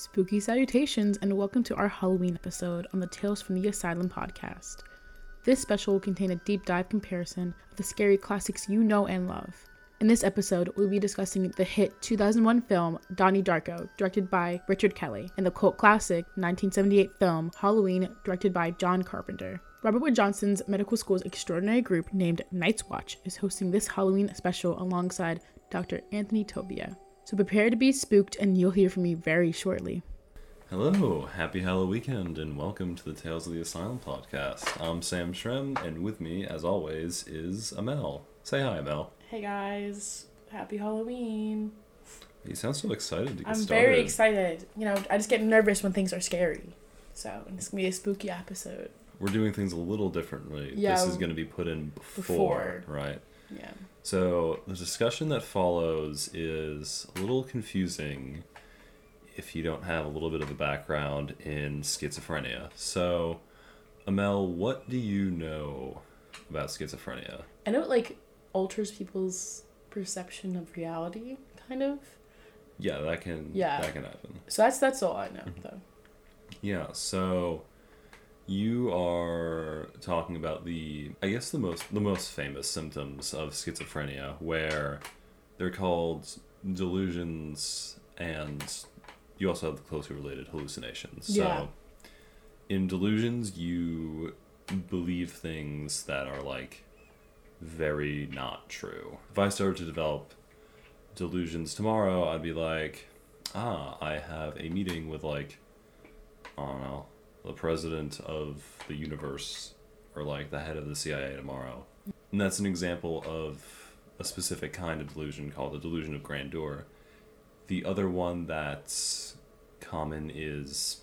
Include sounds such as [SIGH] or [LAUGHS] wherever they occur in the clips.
Spooky salutations, and welcome to our Halloween episode on the Tales from the Asylum podcast. This special will contain a deep dive comparison of the scary classics you know and love. In this episode, we'll be discussing the hit 2001 film Donnie Darko, directed by Richard Kelly, and the cult classic 1978 film Halloween, directed by John Carpenter. Robert Wood Johnson's medical school's extraordinary group named Knights Watch is hosting this Halloween special alongside Dr. Anthony Tobia. So prepare to be spooked, and you'll hear from me very shortly. Hello, happy Halloween weekend, and welcome to the Tales of the Asylum podcast. I'm Sam Shrem, and with me, as always, is Amal. Say hi, Amal. Hey guys, happy Halloween. You sound so excited to get I'm started. very excited. You know, I just get nervous when things are scary. So it's gonna be a spooky episode. We're doing things a little differently. Yeah, this is going to be put in before, before. right? Yeah. So the discussion that follows is a little confusing if you don't have a little bit of a background in schizophrenia. So, Amal, what do you know about schizophrenia? I know it like alters people's perception of reality, kind of. Yeah, that can Yeah. that can happen. So that's that's all I know Mm-hmm. though. Yeah, so you are talking about the I guess the most the most famous symptoms of schizophrenia where they're called delusions and you also have the closely related hallucinations. Yeah. So in delusions you believe things that are like very not true. If I started to develop delusions tomorrow, I'd be like, ah, I have a meeting with like I don't know, the president of the universe or like the head of the CIA tomorrow. And that's an example of a specific kind of delusion called the delusion of grandeur. The other one that's common is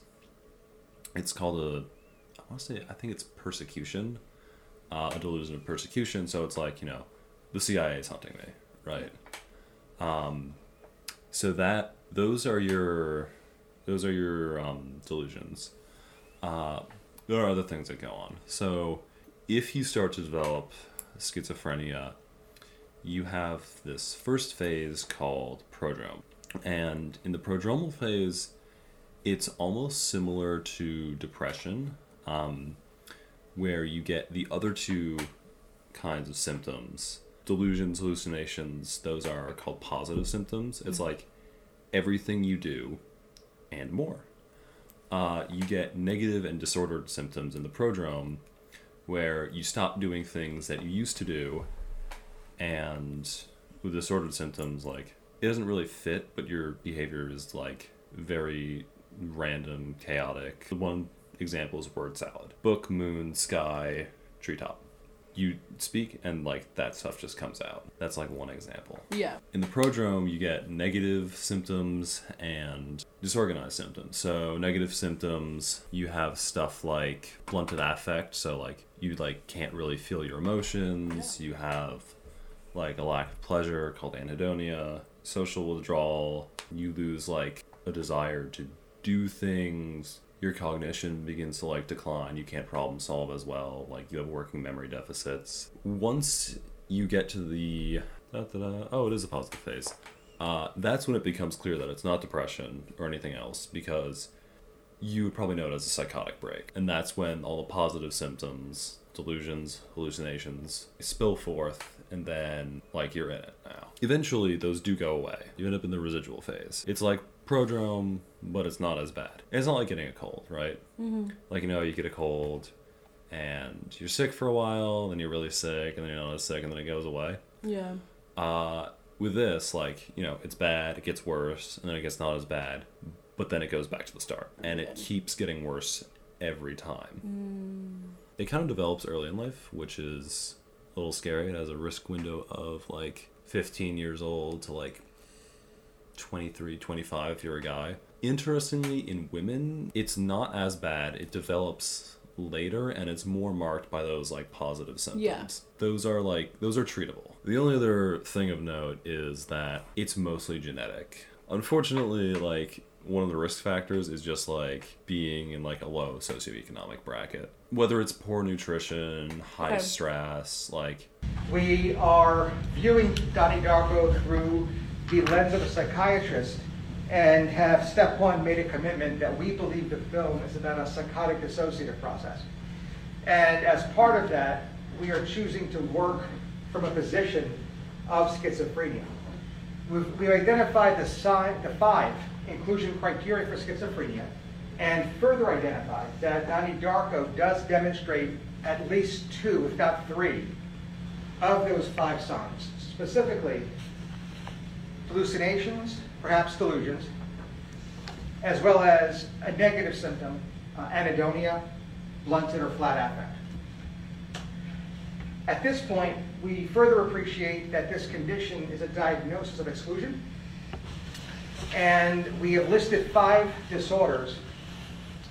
it's called a I want to say I think it's persecution. Uh, a delusion of persecution, so it's like, you know, the CIA is hunting me, right? Um so that those are your those are your um, delusions. Uh, there are other things that go on. So, if you start to develop schizophrenia, you have this first phase called prodrome. And in the prodromal phase, it's almost similar to depression, um, where you get the other two kinds of symptoms delusions, hallucinations, those are called positive symptoms. It's like everything you do and more. Uh, you get negative and disordered symptoms in the prodrome, where you stop doing things that you used to do, and with disordered symptoms, like it doesn't really fit, but your behavior is like very random, chaotic. One example is word salad: book, moon, sky, treetop. You speak, and like that stuff just comes out. That's like one example. Yeah. In the prodrome, you get negative symptoms and disorganized symptoms. So negative symptoms, you have stuff like blunted affect. So like you like can't really feel your emotions. You have like a lack of pleasure called anhedonia, social withdrawal. You lose like a desire to do things. Your cognition begins to like decline. You can't problem solve as well. Like you have working memory deficits. Once you get to the da-da-da, oh, it is a positive phase. Uh, that's when it becomes clear that it's not depression or anything else because you would probably know it as a psychotic break. And that's when all the positive symptoms, delusions, hallucinations spill forth, and then, like, you're in it now. Eventually, those do go away. You end up in the residual phase. It's like prodrome, but it's not as bad. It's not like getting a cold, right? Mm-hmm. Like, you know, you get a cold and you're sick for a while, then you're really sick, and then you're not as sick, and then it goes away Yeah. uh, with this, like, you know, it's bad, it gets worse, and then it gets not as bad, but then it goes back to the start. And it keeps getting worse every time. It kind of develops early in life, which is a little scary. It has a risk window of like 15 years old to like 23, 25 if you're a guy. Interestingly, in women, it's not as bad. It develops later and it's more marked by those like positive symptoms. Yeah. Those are like those are treatable. The only other thing of note is that it's mostly genetic. Unfortunately, like one of the risk factors is just like being in like a low socioeconomic bracket. Whether it's poor nutrition, high Okay. stress, like We are viewing Donnie Darko through the lens of a psychiatrist, and have step one made a commitment that we believe the film is about a psychotic dissociative process. And as part of that, we are choosing to work from a position of schizophrenia. We've, we've identified the, the five inclusion criteria for schizophrenia and further identified that Donnie Darko does demonstrate at least two, if not three, of those five signs. Specifically, hallucinations, perhaps delusions, as well as a negative symptom, uh, anhedonia, blunted or flat affect. At this point, we further appreciate that this condition is a diagnosis of exclusion, and we have listed five disorders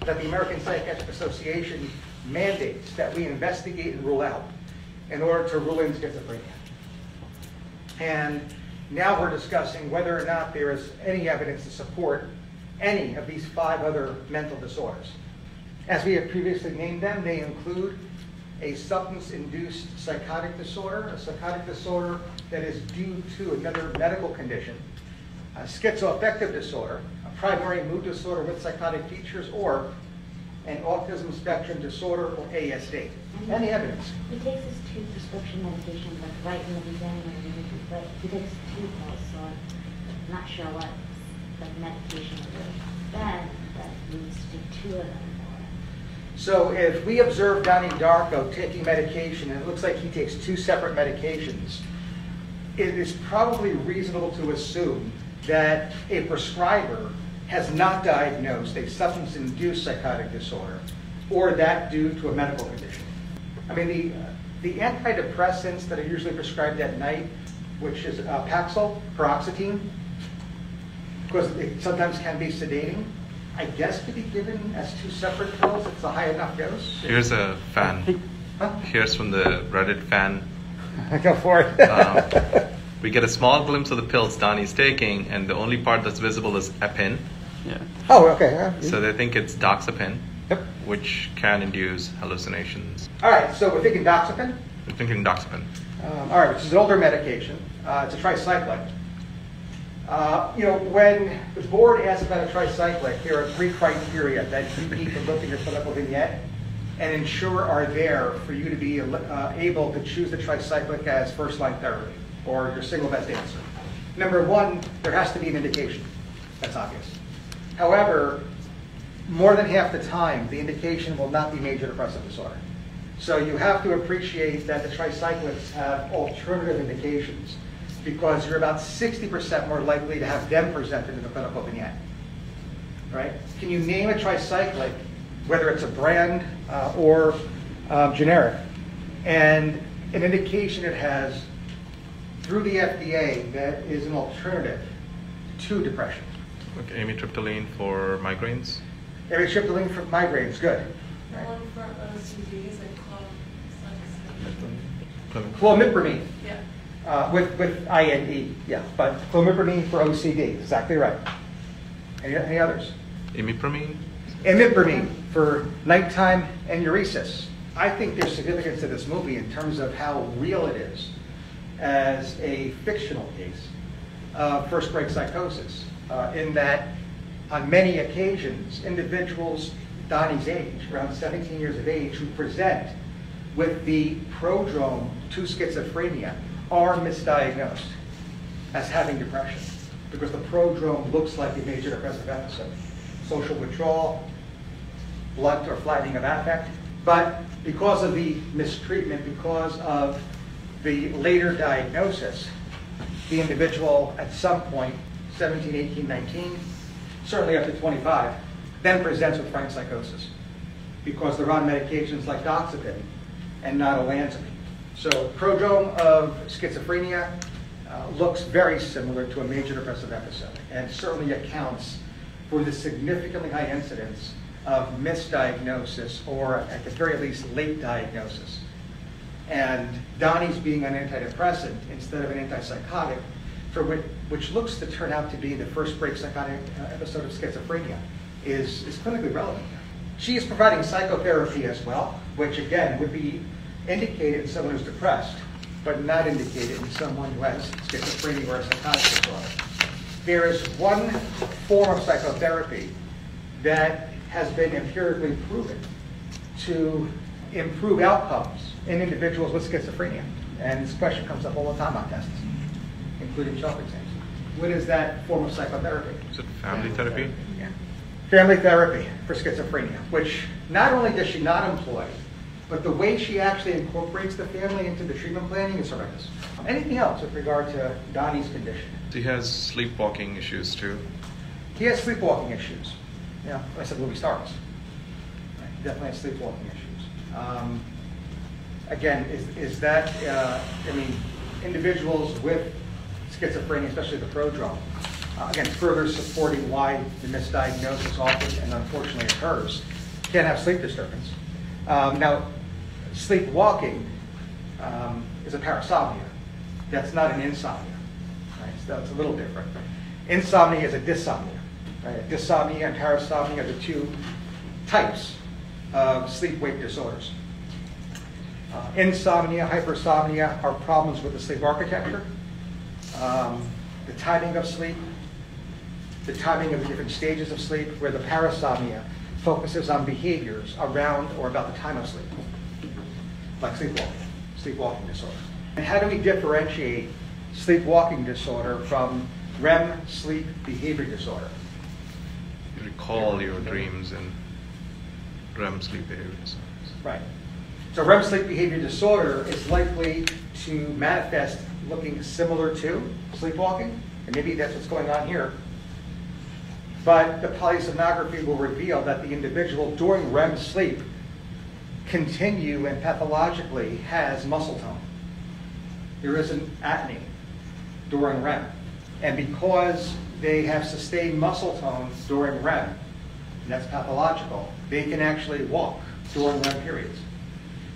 that the American Psychiatric Association mandates that we investigate and rule out in order to rule in schizophrenia. And now we're discussing whether or not there is any evidence to support any of these five other mental disorders. As we have previously named them, they include a substance-induced psychotic disorder, a psychotic disorder that is due to another medical condition, a schizoaffective disorder, a primary mood disorder with psychotic features, or an autism spectrum disorder, or ASD. Mm-hmm. Any evidence? He takes his two prescription medications like right in the beginning, but he takes two pills, so I'm not sure what the medication is bad that needs to two of them. So if we observe Donnie Darko taking medication, and it looks like he takes two separate medications, it is probably reasonable to assume that a prescriber has not diagnosed a substance-induced psychotic disorder, or that due to a medical condition. I mean, the, the antidepressants that are usually prescribed at night, which is uh, Paxil, paroxetine, because it sometimes can be sedating, I guess to be given as two separate pills, it's a high enough dose. Here's a fan. Huh? Here's from the Reddit fan. [LAUGHS] Go for it. Um, we get a small glimpse of the pills Donnie's taking, and the only part that's visible is epin. Yeah. oh, okay. uh, So they think it's doxepin, Yep. which can induce hallucinations. All right, so we're thinking doxepin. We're thinking doxepin. Um, all right, which is an older medication. Uh, it's a tricyclic. Uh, you know, when the board asks about a tricyclic, there are three criteria that you need to look at your clinical vignette and ensure are there for you to be uh, able to choose the tricyclic as first-line therapy or your single best answer. Number one, there has to be an indication. That's obvious. However, more than half the time, the indication will not be major depressive disorder. So you have to appreciate that the tricyclics have alternative indications because you're about 60% more likely to have them presented in the clinical vignette. Right? Can you name a tricyclic, whether it's a brand uh, or um, generic, and an indication it has through the FDA that is an alternative to depression? Okay, amitriptyline for migraines. Amitriptyline for migraines, good. The one for OCD is like called Clomipramine. Yeah. Uh, with, with INE, yeah, but clomipramine for OCD, exactly right. Any, any others? Imipramine. Imipramine for nighttime enuresis. I think there's significance to this movie in terms of how real it is as a fictional case of first break psychosis, uh, in that on many occasions, individuals Donnie's age, around 17 years of age, who present with the prodrome to schizophrenia are misdiagnosed as having depression because the prodrome looks like a major depressive episode. Social withdrawal, blunt or flattening of affect. But because of the mistreatment, because of the later diagnosis, the individual at some point, 17, 18, 19, certainly up to 25, then presents with frank psychosis because they're on medications like doxepin and not olanzapine. So prodrome of schizophrenia uh, looks very similar to a major depressive episode and certainly accounts for the significantly high incidence of misdiagnosis or at the very least late diagnosis. And Donnie's being an antidepressant instead of an antipsychotic, for which, which looks to turn out to be the first break psychotic uh, episode of schizophrenia, is, is clinically relevant. She is providing psychotherapy as well, which again would be indicated in someone who's depressed, but not indicated in someone who has schizophrenia or a psychotic disorder. there is one form of psychotherapy that has been empirically proven to improve outcomes in individuals with schizophrenia. And this question comes up all the time on tests, including shelf exams. What is that form of psychotherapy? Is it family therapy? Yeah. Family therapy for schizophrenia, which not only does she not employ, but the way she actually incorporates the family into the treatment planning is horrendous. Anything else with regard to Donnie's condition? He has sleepwalking issues too. He has sleepwalking issues. Yeah, I said movie stars. Right, he Definitely has sleepwalking issues. Um, Again, is, is that, uh, I mean, individuals with schizophrenia, especially the prodrome, uh, again, further supporting why the misdiagnosis often and unfortunately occurs, Can't have sleep disturbance. Um, Now, sleepwalking um, is a parasomnia. That's not an insomnia. Right? So it's a little different. Insomnia is a dyssomnia. Right? Dyssomnia and parasomnia are the two types of sleep-wake disorders. Uh, insomnia, hypersomnia are problems with the sleep architecture, um, the timing of sleep, the timing of the different stages of sleep, where the parasomnia focuses on behaviors around or about the time of sleep, like sleepwalking, sleepwalking disorder. And how do we differentiate sleepwalking disorder from REM sleep behavior disorder? You recall your dreams and REM sleep behaviors. Right. So REM sleep behavior disorder is likely to manifest looking similar to sleepwalking, and maybe that's what's going on here. But the polysomnography will reveal that the individual during REM sleep continue and pathologically has muscle tone. There is an apnea during REM. And because they have sustained muscle tone during REM, and that's pathological, they can actually walk during REM periods.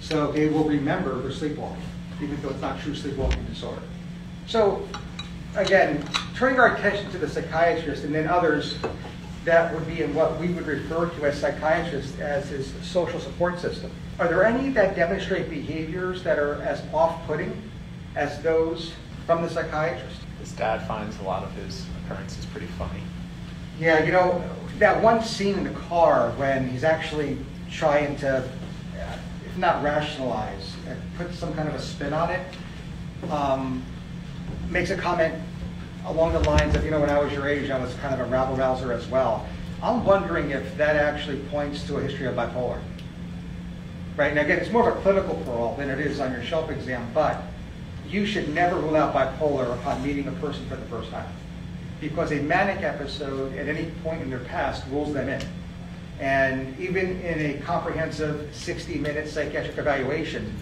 So they will remember for sleepwalking, even though it's not true sleepwalking disorder. So again, turning our attention to the psychiatrist and then others that would be in what we would refer to as psychiatrists as his social support system. Are there any that demonstrate behaviors that are as off-putting as those from the psychiatrist? His dad finds a lot of his occurrences pretty funny. Yeah, you know, that one scene in the car when he's actually trying to, uh, if not rationalize, put some kind of a spin on it, um, makes a comment along the lines of, you know, when I was your age, I was kind of a rabble rouser as well. I'm wondering if that actually points to a history of bipolar. Right, and again, it's more of a clinical pearl than it is on your shelf exam, but you should never rule out bipolar upon meeting a person for the first time. Because a manic episode at any point in their past rules them in. And even in a comprehensive 60-minute psychiatric evaluation,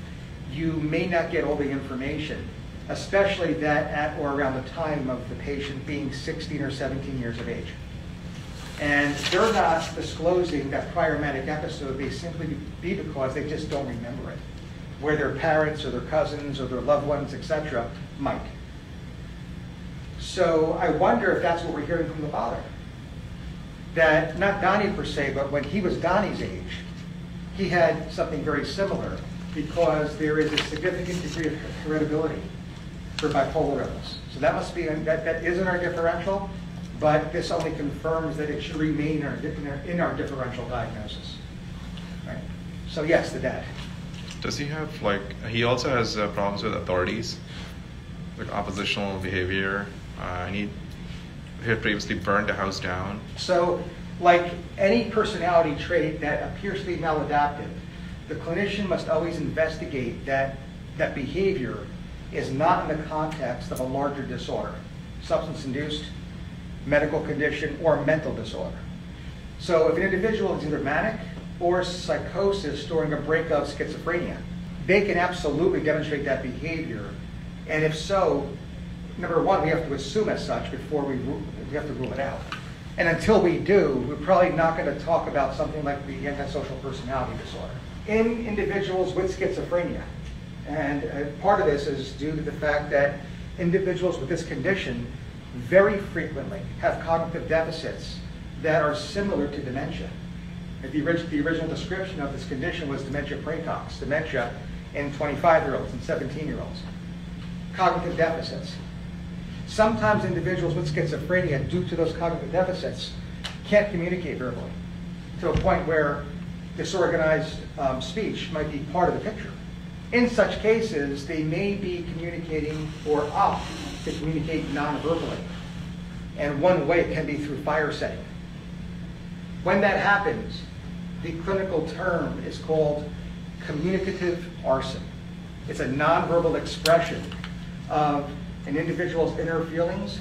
you may not get all the information, especially that at or around the time of the patient being 16 or 17 years of age. And they're not disclosing that prior manic episode may simply be because they just don't remember it, where their parents or their cousins or their loved ones, etc., might. So I wonder if that's what we're hearing from the father. That, not Donnie per se, but when he was Donnie's age, he had something very similar because there is a significant degree of heritability for bipolar illness. So that must be, that, that is in our differential, but this only confirms that it should remain in our, in our, in our differential diagnosis. Right? So yes, the dad. Does he have like? He also has uh, problems with authorities, like oppositional behavior. Uh, and he had previously burned a house down. So, like any personality trait that appears to be maladaptive, the clinician must always investigate that that behavior is not in the context of a larger disorder, substance-induced, medical condition, or mental disorder. So, if an individual is either manic or psychosis during a break of schizophrenia, they can absolutely demonstrate that behavior. And if so, number one, we have to assume as such before we, we have to rule it out. And until we do, we're probably not going to talk about something like the antisocial personality disorder. In individuals with schizophrenia, and uh, part of this is due to the fact that individuals with this condition very frequently have cognitive deficits that are similar to dementia. The, orig- the original description of this condition was dementia praecox, dementia in 25 year olds and 17 year olds. Cognitive deficits. Sometimes individuals with schizophrenia, due to those cognitive deficits, can't communicate verbally to a point where disorganized um, speech might be part of the picture. In such cases, they may be communicating or opt to communicate non-verbally. And one way can be through fire setting. When that happens, the clinical term is called communicative arson. It's a nonverbal expression of an individual's inner feelings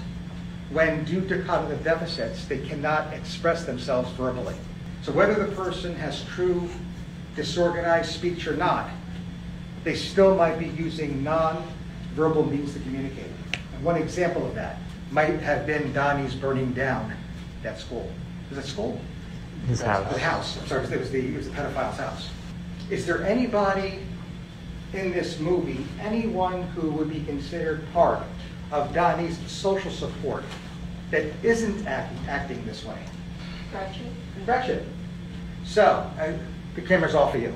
when, due to cognitive deficits, they cannot express themselves verbally. So, whether the person has true disorganized speech or not, they still might be using non-verbal means to communicate. And one example of that might have been Donnie's burning down that school. Was it school? His house. The house. I'm sorry, it was the, it was the pedophile's house. Is there anybody in this movie, anyone who would be considered part of Donnie's social support that isn't act, acting this way? Gretchen? Gretchen. So, uh, the camera's off of you.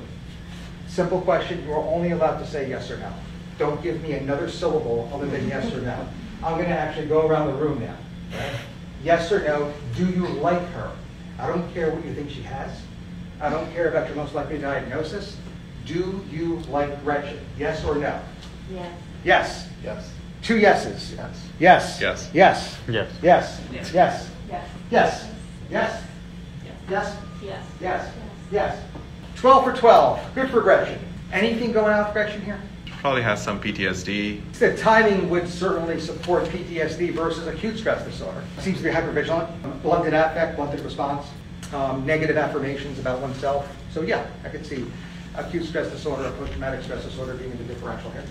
Simple question, you are only allowed to say yes or no. Don't give me another syllable other than yes or no. I'm going to actually go around the room now. right? Yes or no, do you like her? I don't care what you think she has. I don't care about your most likely diagnosis. Do you like Gretchen? Yes or no? Yes. Yes. Yes. Two yeses. Yes. Yes. Yes. Yes. Yes. Yes. Yes. Yes. Yes. Yes. Yes. Yes. Yes. Yes. 12 for 12. Good for Gretchen. Anything going on with Gretchen here? Probably has some PTSD. The timing would certainly support PTSD versus acute stress disorder. Seems to be hypervigilant, blunted affect, blunted response, um, negative affirmations about oneself. So yeah, I could see acute stress disorder or post-traumatic stress disorder being in the differential here.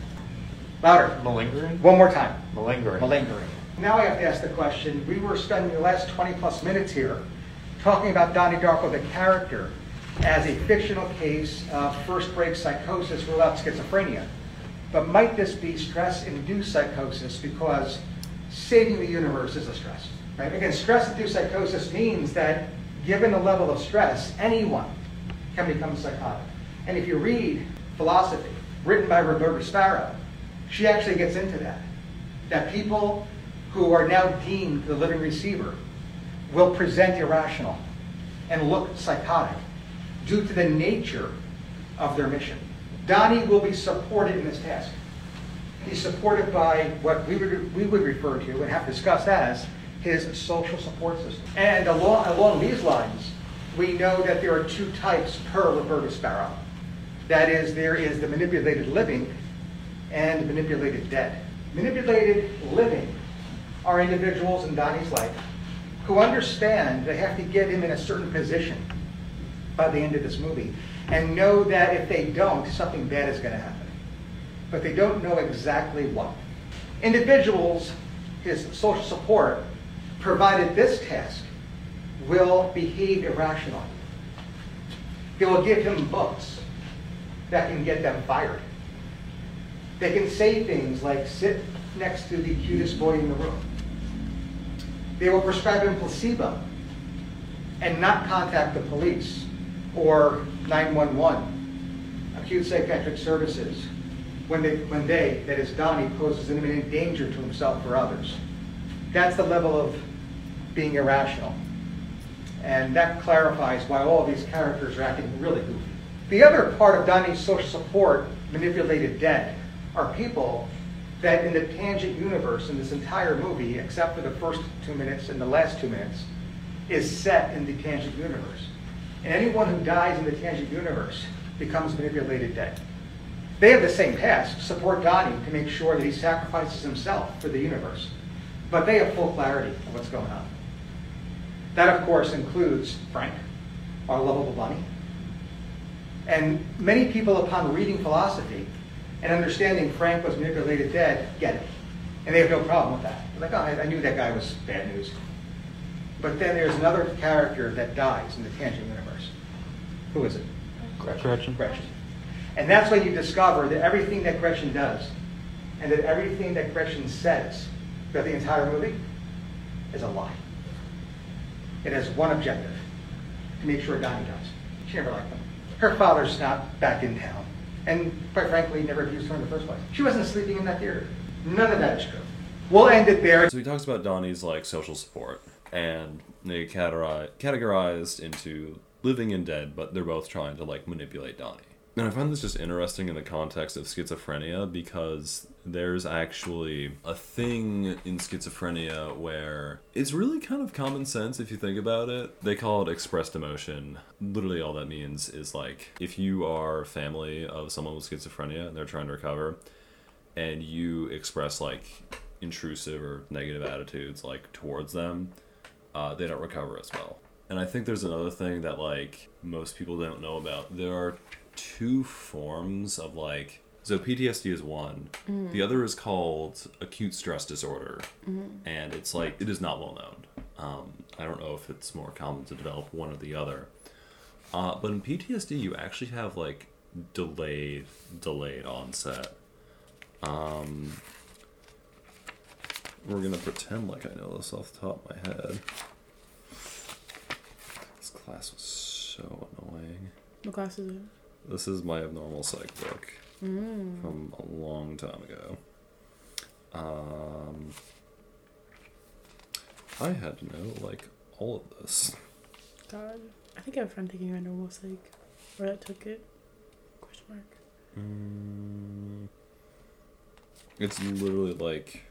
Louder. Malingering? One more time. Malingering. Malingering. Now I have to ask the question, we were spending the last 20 plus minutes here talking about Donnie Darko, the character, as a fictional case of first break psychosis ruled out schizophrenia. But might this be stress-induced psychosis because saving the universe is a stress? Right? Again, stress-induced psychosis means that given the level of stress, anyone can become psychotic. And if you read philosophy, written by Roberta Sparrow, she actually gets into that. That people who are now deemed the living receiver will present irrational and look psychotic due to the nature of their mission. Donnie will be supported in this task. He's supported by what we would, we would refer to and have discussed as his social support system. And along, along these lines, we know that there are two types per Roberta Sparrow. That is, there is the manipulated living and manipulated dead. Manipulated living are individuals in Donnie's life who understand they have to get him in a certain position by the end of this movie and know that if they don't, something bad is going to happen. But they don't know exactly what. Individuals, his social support, provided this task, will behave irrationally. They will give him books that can get them fired. They can say things like sit next to the cutest boy in the room. They will prescribe him placebo and not contact the police or 911, acute psychiatric services, when they, when they, that is Donnie, poses an imminent danger to himself or others. That's the level of being irrational. And that clarifies why all these characters are acting really goofy. The other part of Donnie's social support, manipulated dead, are people that in the tangent universe in this entire movie, except for the first two minutes and the last two minutes, is set in the tangent universe. And anyone who dies in the tangent universe becomes manipulated dead. They have the same task, support Donnie to make sure that he sacrifices himself for the universe. But they have full clarity of what's going on. That, of course, includes Frank, our lovable bunny. And many people, upon reading philosophy and understanding Frank was manipulated dead, get it. And they have no problem with that. They're like, oh, I I knew that guy was bad news. But then there's another character that dies in the tangent universe. Who is it? Gretchen. Gretchen. And that's when you discover that everything that Gretchen does and that everything that Gretchen says throughout the entire movie is a lie. It has one objective, to make sure Donnie dies. She never liked him. Her father's not back in town. And quite frankly, never abused her in the first place. She wasn't sleeping in that theater. None of that is true. we'll end it there. So he talks about Donnie's like social support, and they categori- categorized into living and dead, but they're both trying to like manipulate Donnie. And I find this just interesting in the context of schizophrenia because there's actually a thing in schizophrenia where it's really kind of common sense if you think about it. They call it expressed emotion. Literally, all that means is like if you are family of someone with schizophrenia and they're trying to recover, and you express like intrusive or negative attitudes like towards them, uh, they don't recover as well. And I think there's another thing that like most people don't know about. There are two forms of like so PTSD is one. The other is called acute stress disorder, and it's like it is not well known. Um, I don't know if it's more common to develop one or the other. Uh, but in PTSD, you actually have like delayed delayed onset. Um, we're gonna pretend like I know this off the top of my head. This class was so annoying. What class is it? This is my abnormal psych book from a long time ago. Um, I had to know like all of this. God. I think I have a friend taking random normal psych. Or that took it. Question mark. Mm, it's literally like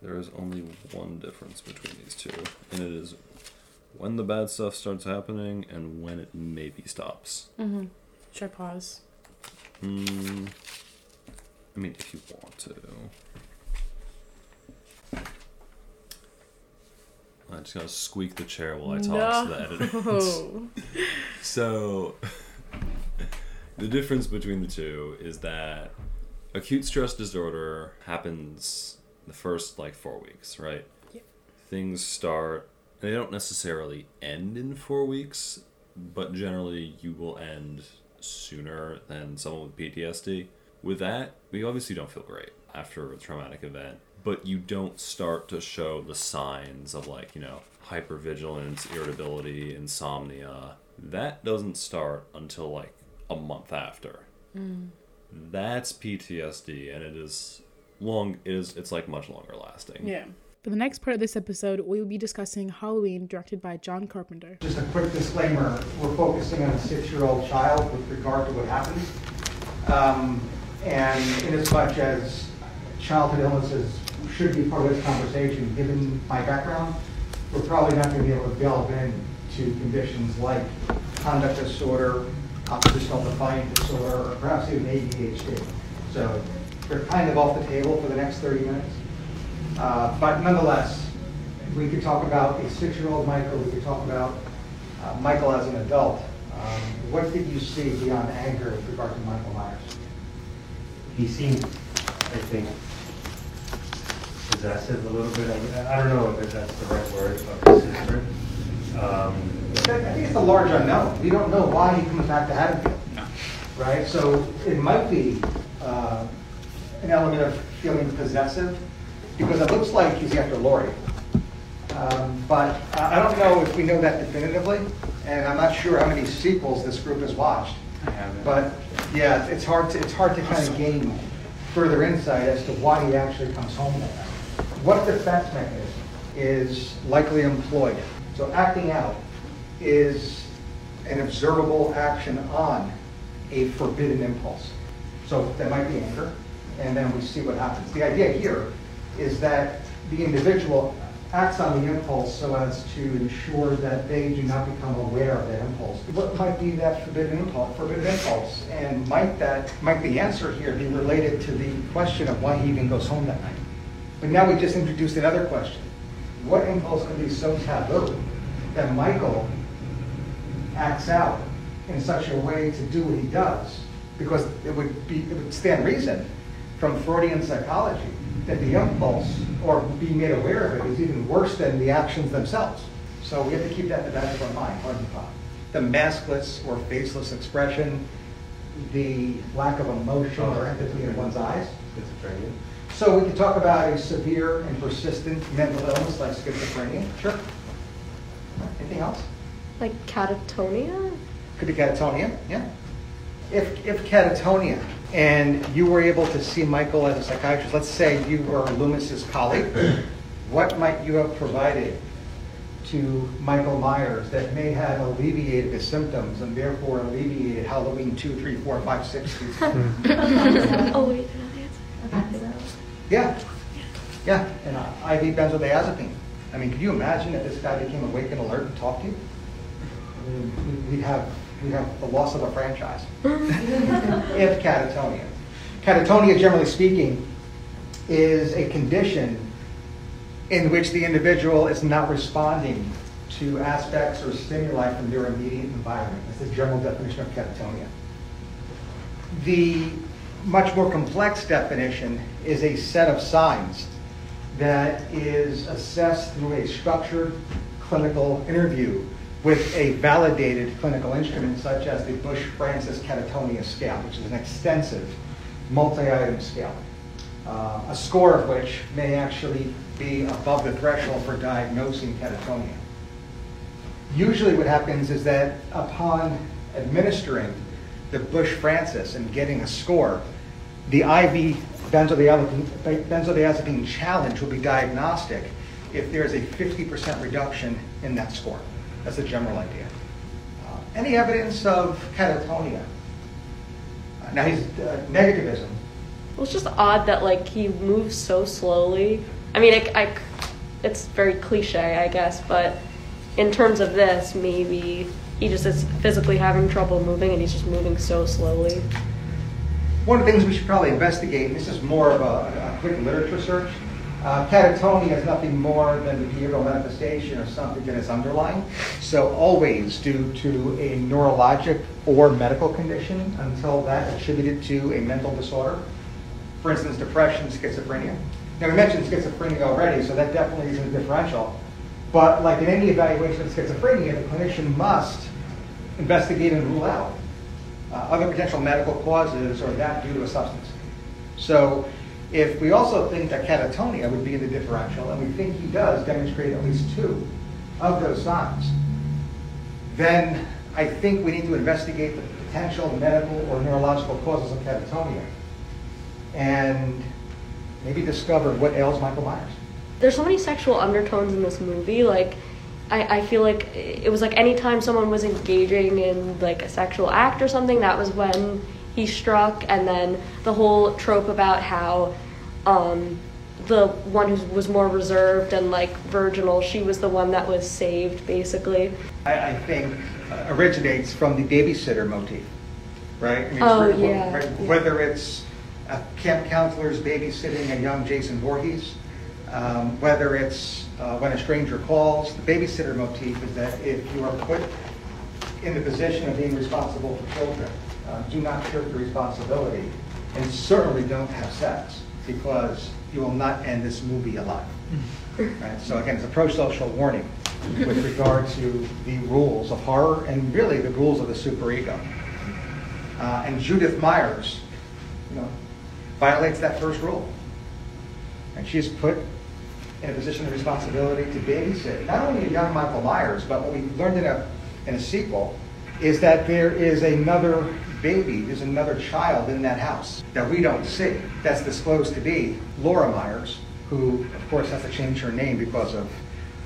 there is only one difference between these two, and it is when the bad stuff starts happening and when it maybe stops. Mm-hmm. Should I pause? Mm, I mean, if you want to. I just gotta squeak the chair while I talk to the editor. No. [LAUGHS] So, [LAUGHS] the difference between the two is that acute stress disorder happens the first like four weeks, right? Yep. Things start, they don't necessarily end in four weeks, but generally you will end sooner than someone with PTSD. With that, we obviously don't feel great after a traumatic event, but you don't start to show the signs of like, you know, hypervigilance, irritability, insomnia. That doesn't start until like a month after. Hmm. That's PTSD and it is long it is it's like much longer lasting. yeah. For the next part of this episode, we will be discussing Halloween, directed by John Carpenter. Just a quick disclaimer, we're focusing on a six-year-old child with regard to what happened. Um, And much as childhood illnesses should be part of this conversation, given my background, we're probably not going to be able to delve into conditions like conduct disorder, oppositional defiant disorder, or perhaps even ADHD. So they're kind of off the table for the next 30 minutes. Uh, But nonetheless, we could talk about a six-year-old Michael, we could talk about uh, Michael as an adult. Um, What did you see beyond anger with regard to Michael Myers? he seemed, I think, possessive a little bit. I, I don't know if that's the right word, but persistent. Um, I think it's a large unknown. We don't know why he comes back to Haddonfield. Right? So it might be uh, an element of feeling possessive, because it looks like he's after Laurie. Um, But I I don't know if we know that definitively, and I'm not sure how many sequels this group has watched. I haven't. But, yeah, it's hard to, it's hard to kind of gain further insight as to why he actually comes home that night. What defense mechanism is likely employed? So acting out is an observable action on a forbidden impulse. So that might be anger, and then we see what happens. The idea here is that the individual acts on the impulse so as to ensure that they do not become aware of that impulse. What might be that forbidden impulse? Forbidden impulse, and might that might the answer here be related to the question of why he even goes home that night? But now we just introduced another question: What impulse could be so taboo that Michael acts out in such a way to do what he does? Because it would be it would stand reason from Freudian psychology that the impulse or being made aware of it is even worse than the actions themselves. So we have to keep that in the back of our mind, pardon the pun. The maskless or faceless expression, the lack of emotion or empathy in one's eyes. schizophrenia. So we can talk about a severe and persistent mental illness like schizophrenia. Sure. Anything else? Like catatonia? Could be catatonia, yeah. If, if catatonia and you were able to see Michael as a psychiatrist, let's say you were Loomis's colleague, what might you have provided to Michael Myers that may have alleviated his symptoms and therefore alleviated Halloween 2, 3, 4, 5, 6? oh wait, Yeah, yeah, and uh, IV benzodiazepine. I mean, could you imagine if this guy became awake and alert and talked to you? I mean, we- We'd have, we'd have the loss of a franchise. [LAUGHS] If catatonia. Catatonia, generally speaking, is a condition in which the individual is not responding to aspects or stimuli from their immediate environment. That's the general definition of catatonia. The much more complex definition is a set of signs that is assessed through a structured clinical interview with a validated clinical instrument such as the Bush-Francis Catatonia Scale, which is an extensive multi-item scale, uh, a score of which may actually be above the threshold for diagnosing catatonia. Usually what happens is that upon administering the Bush-Francis and getting a score, the IV benzodiazepine, benzodiazepine challenge will be diagnostic if there is a 50% reduction in that score. That's a general idea. Uh, any evidence of catatonia? Uh, now, he's uh, negativism. Well, it's just odd that like he moves so slowly. I mean, I, I- it's very cliche, I guess, but in terms of this, maybe he just is physically having trouble moving, and he's just moving so slowly. One of the things we should probably investigate, and this is more of a, a quick literature search, uh, catatonia is nothing more than the behavioral manifestation of something that is underlying. So always due to a neurologic or medical condition until that attributed to a mental disorder. For instance, depression, schizophrenia. Now we mentioned schizophrenia already, so that definitely isn't a differential. But like in any evaluation of schizophrenia, the clinician must investigate and rule out uh, other potential medical causes or that due to a substance. So if we also think that catatonia would be in the differential, and we think he does demonstrate at least two of those signs, then I think we need to investigate the potential medical or neurological causes of catatonia and maybe discover what ails Michael Myers. There's so many sexual undertones in this movie. Like, I, I feel like it was like anytime someone was engaging in like a sexual act or something, that was when he struck. And then the whole trope about how um, the one who was more reserved and like virginal, she was the one that was saved, basically. I, I think uh, originates from the babysitter motif, right? I mean, Oh, it's- yeah, right, yeah. Whether it's uh, camp counselors babysitting a young Jason Voorhees, um, whether it's uh, when a stranger calls, the babysitter motif is that if you are put in the position of being responsible for children, uh, do not shirk the responsibility, and certainly don't have sex, because you will not end this movie alive. [LAUGHS] Right? So again, it's a pro-social warning with regard to the rules of horror and really the rules of the superego. Uh, and Judith Myers, you know, violates that first rule. And she's put in a position of responsibility to babysit not only young Michael Myers, but what we learned in a, in a sequel is that there is another baby, there's another child in that house that we don't see. That's disclosed to be Laura Myers, who, of course, has to change her name because of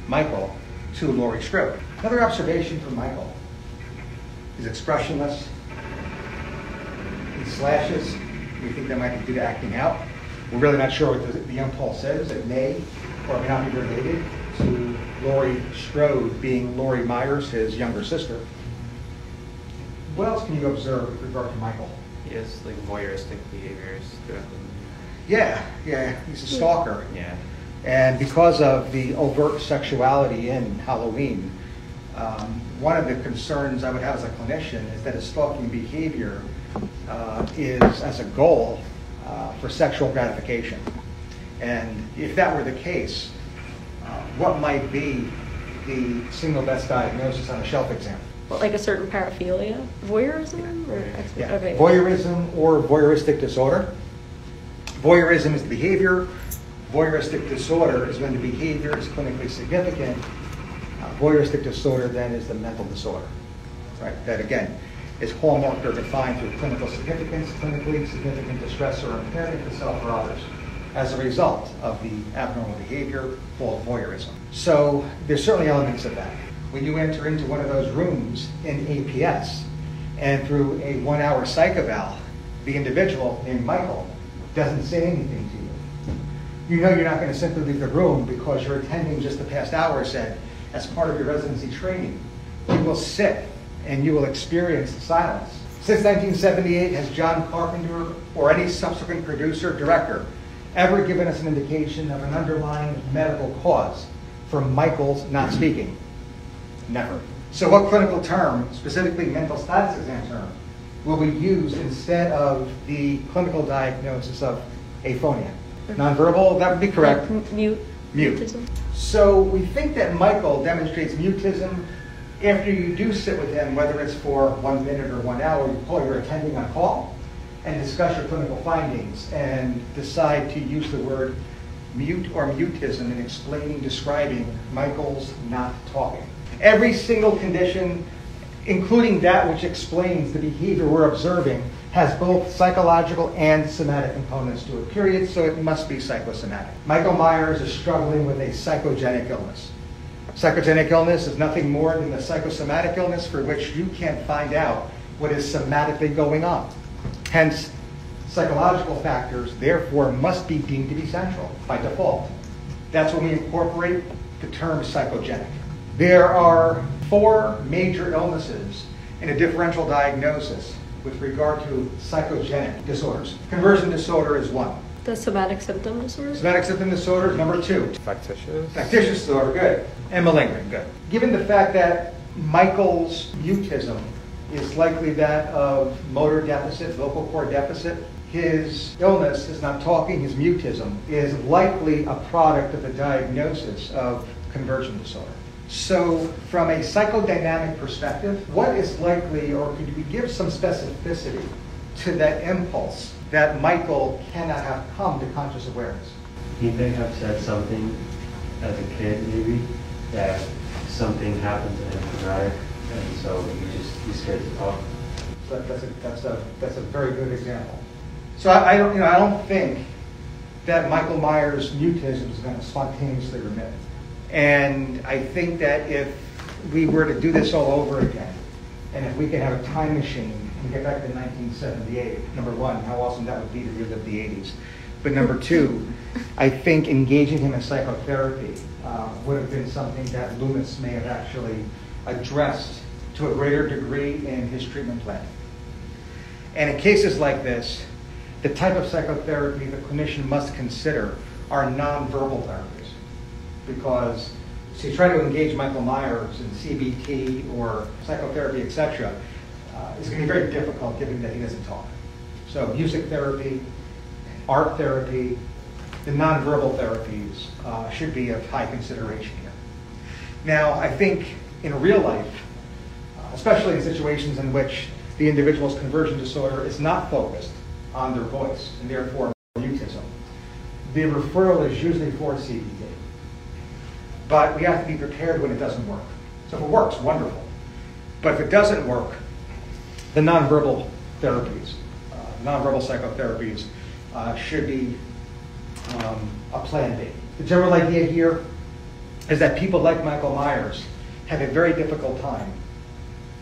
Michael to Laurie Strode. Another observation from Michael. He's expressionless. He slashes. We think that might be due to acting out. We're really not sure what the, the impulse is. It may or may not be related to Laurie Strode being Laurie Myers, his younger sister. What else can you observe with regard to Michael? He has like voyeuristic behaviors throughout. Yeah, yeah, he's a stalker. Yeah. And because of the overt sexuality in Halloween, um, one of the concerns I would have as a clinician is that his stalking behavior uh, is as a goal uh, for sexual gratification. And if that were the case, uh, what might be the single best diagnosis on a shelf exam? What, like a certain paraphilia, voyeurism, or ex- Yeah. okay. Voyeurism or voyeuristic disorder. Voyeurism is the behavior. Voyeuristic disorder is when the behavior is clinically significant. Uh, voyeuristic disorder then is the mental disorder, right? That again is hallmarked or defined through clinical significance, clinically significant distress or impairment to self or others as a result of the abnormal behavior called voyeurism. So there's certainly elements of that. When you enter into one of those rooms in APS and through a one-hour psych eval, the individual named Michael doesn't say anything to you. You know you're not going to simply leave the room because your attending just the past hour said, as part of your residency training, you will sit and you will experience silence. Since 1978, has John Carpenter or any subsequent producer, director, ever given us an indication of an underlying medical cause for Michael's not speaking? Never. So what clinical term, specifically mental status exam term, will we use instead of the clinical diagnosis of aphonia? Nonverbal, that would be correct. Mute. Mute. mutism. So we think that Michael demonstrates mutism after you do sit with him, whether it's for one minute or one hour, you call your attending on call and discuss your clinical findings and decide to use the word mute or mutism in explaining, describing Michael's not talking. Every single condition, including that which explains the behavior we're observing, has both psychological and somatic components to it, period, so it must be psychosomatic. Michael Myers is struggling with a psychogenic illness. Psychogenic illness is nothing more than the psychosomatic illness for which you can't find out what is somatically going on. Hence, psychological factors, therefore, must be deemed to be central by default. That's when we incorporate the term psychogenic. There are four major illnesses in a differential diagnosis with regard to psychogenic disorders. Conversion disorder is one. The somatic symptom disorder. Somatic symptom disorder is number two. Factitious. Factitious disorder, good. And malingering, good. Given the fact that Michael's mutism is likely that of motor deficit, vocal cord deficit, his illness, his not talking, his mutism, is likely a product of the diagnosis of conversion disorder. So, from a psychodynamic perspective, what is likely, or could we give some specificity to that impulse that Michael cannot have come to conscious awareness? He may have said something as a kid, maybe, that something happened to him drive, and so he just, he's scared to talk. So that's a, that's a, that's a very good example. So I, I don't, you know, I don't think that Michael Myers' mutism is going to spontaneously remit. And I think that if we were to do this all over again, and if we could have a time machine and get back to 1978, number one, how awesome that would be to relive the 80s. But number two, I think engaging him in psychotherapy uh, would have been something that Loomis may have actually addressed to a greater degree in his treatment plan. And in cases like this, the type of psychotherapy the clinician must consider are nonverbal therapies. Because to try to engage Michael Myers in CBT or psychotherapy, etc., uh, is going to be very difficult given that he doesn't talk. So music therapy, art therapy, the nonverbal therapies uh, should be of high consideration here. Now, I think in real life, uh, especially in situations in which the individual's conversion disorder is not focused on their voice and therefore mutism, the referral is usually for CBT. But we have to be prepared when it doesn't work. So if it works, wonderful. But if it doesn't work, the nonverbal therapies, uh, nonverbal psychotherapies, uh, should be um, a plan B. The general idea here is that people like Michael Myers have a very difficult time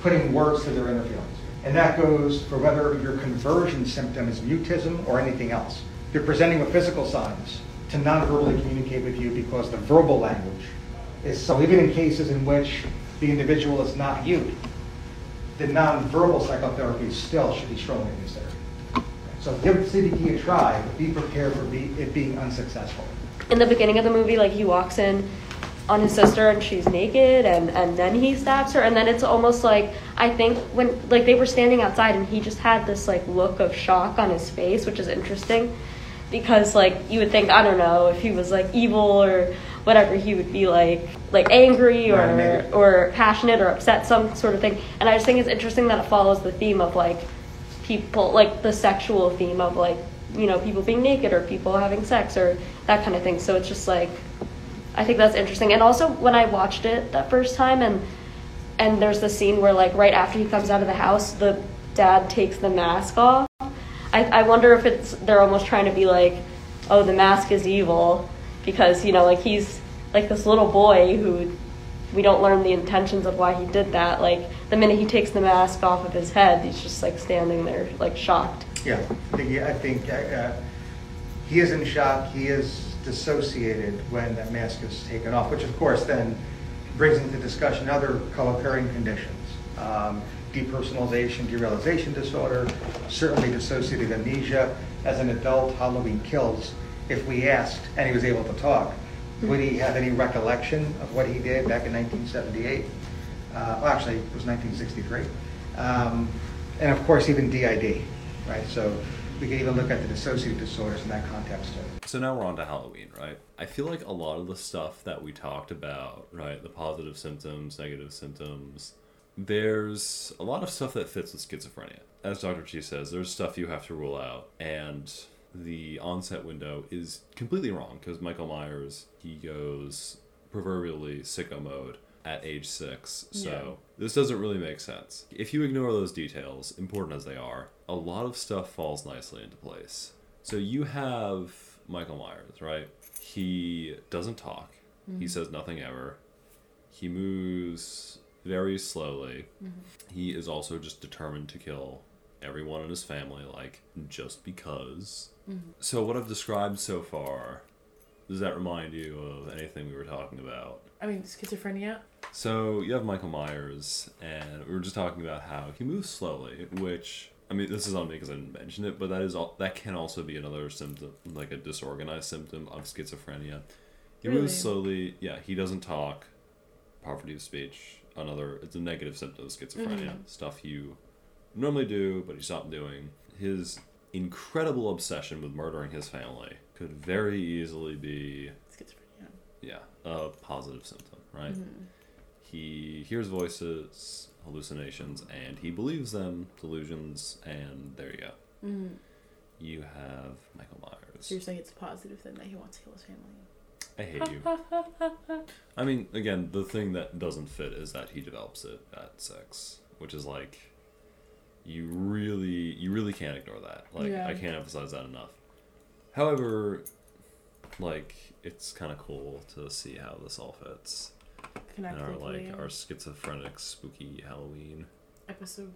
putting words to their inner feelings. And that goes for whether your conversion symptom is mutism or anything else. You're presenting with physical signs to non-verbally communicate with you because the verbal language is so even in cases in which the individual is not you, the non-verbal psychotherapy still should be strongly considered. So give CBT a try, but be prepared for be, it being unsuccessful. in the beginning of the movie, like he walks in on his sister and she's naked and, and then he stabs her and then it's almost like I think when like they were standing outside and he just had this like look of shock on his face, which is interesting because like you would think, I don't know, if he was like evil or whatever, he would be like like angry or or passionate or upset, some sort of thing. And I just think it's interesting that it follows the theme of like people like the sexual theme of like you know people being naked or people having sex or that kind of thing so it's just like i think that's interesting and also when i watched it that first time and and there's the scene where like right after he comes out of the house, the dad takes the mask off. I, I wonder if it's they're almost trying to be like, oh, the mask is evil because you know like he's like this little boy who we don't learn the intentions of why he did that. Like the minute he takes the mask off of his head, he's just like standing there like shocked. Yeah, I think, uh, uh, he is in shock, he is dissociated when that mask is taken off, which of course then brings into discussion other co-occurring conditions. Um, Depersonalization, derealization disorder, certainly dissociative amnesia. As an adult, Halloween Kills, if we asked, and he was able to talk, would he have any recollection of what he did back in 1978? Uh, Well, actually, it was 1963. Um, And of course, even DID, right? So we can even look at the dissociative disorders in that context too. So now we're on to Halloween, right? I feel like a lot of the stuff that we talked about, right, the positive symptoms, negative symptoms, there's a lot of stuff that fits with schizophrenia. As Dr. Chi says, there's stuff you have to rule out, and the onset window is completely wrong because Michael Myers, he goes proverbially sicko mode at age six. So Yeah. this doesn't really make sense. If you ignore those details, important as they are, a lot of stuff falls nicely into place. So you have Michael Myers, right? He doesn't talk. He mm-hmm. says nothing ever. He moves very slowly. Mm-hmm. He is also just determined to kill everyone in his family, like just because. So what I've described so far, does that remind you of anything we were talking about? I mean, schizophrenia. So you have Michael Myers, and we were just talking about how he moves slowly, which I mean, this is on me because I didn't mention it, but that is all, that can also be another symptom, like a disorganized symptom of schizophrenia. He Really? moves slowly. Yeah, he doesn't talk. Poverty of speech. Another, it's a negative symptom of schizophrenia. Mhm. Stuff you normally do, but you stop doing. His incredible obsession with murdering his family could very easily be Schizophrenia. yeah, a positive symptom, right? Mhm. He hears voices, hallucinations, and he believes them, delusions, and there you go. Mhm. You have Michael Myers. So you're saying it's a positive thing that he wants to kill his family? I hate you. [LAUGHS] I mean, again, the thing that doesn't fit is that he develops it at sex, which is like, you really, you really can't ignore that. Like, Yeah. I can't emphasize that enough. However, like, it's kind of cool to see how this all fits in our Connectively. like our schizophrenic, spooky Halloween. episode.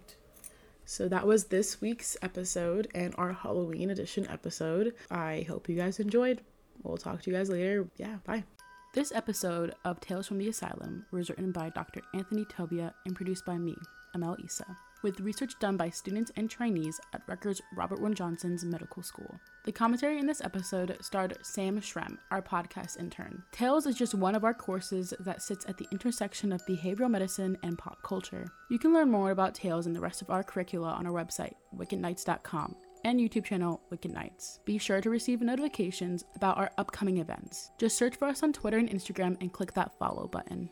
So that was this week's episode and our Halloween edition episode. I hope you guys enjoyed. We'll talk to you guys later. Yeah, bye. This episode of Tales from the Asylum was written by Dr. Anthony Tobia and produced by me, Amal Essa, with research done by students and trainees at Rutgers Robert Wood Johnson's Medical School. The commentary in this episode starred Sam Shrem, our podcast intern. Tales is just one of our courses that sits at the intersection of behavioral medicine and pop culture. You can learn more about Tales and the rest of our curricula on our website, wickedknights.com and YouTube channel Wicked Knights. Be sure to receive notifications about our upcoming events. Just search for us on Twitter and Instagram and click that follow button.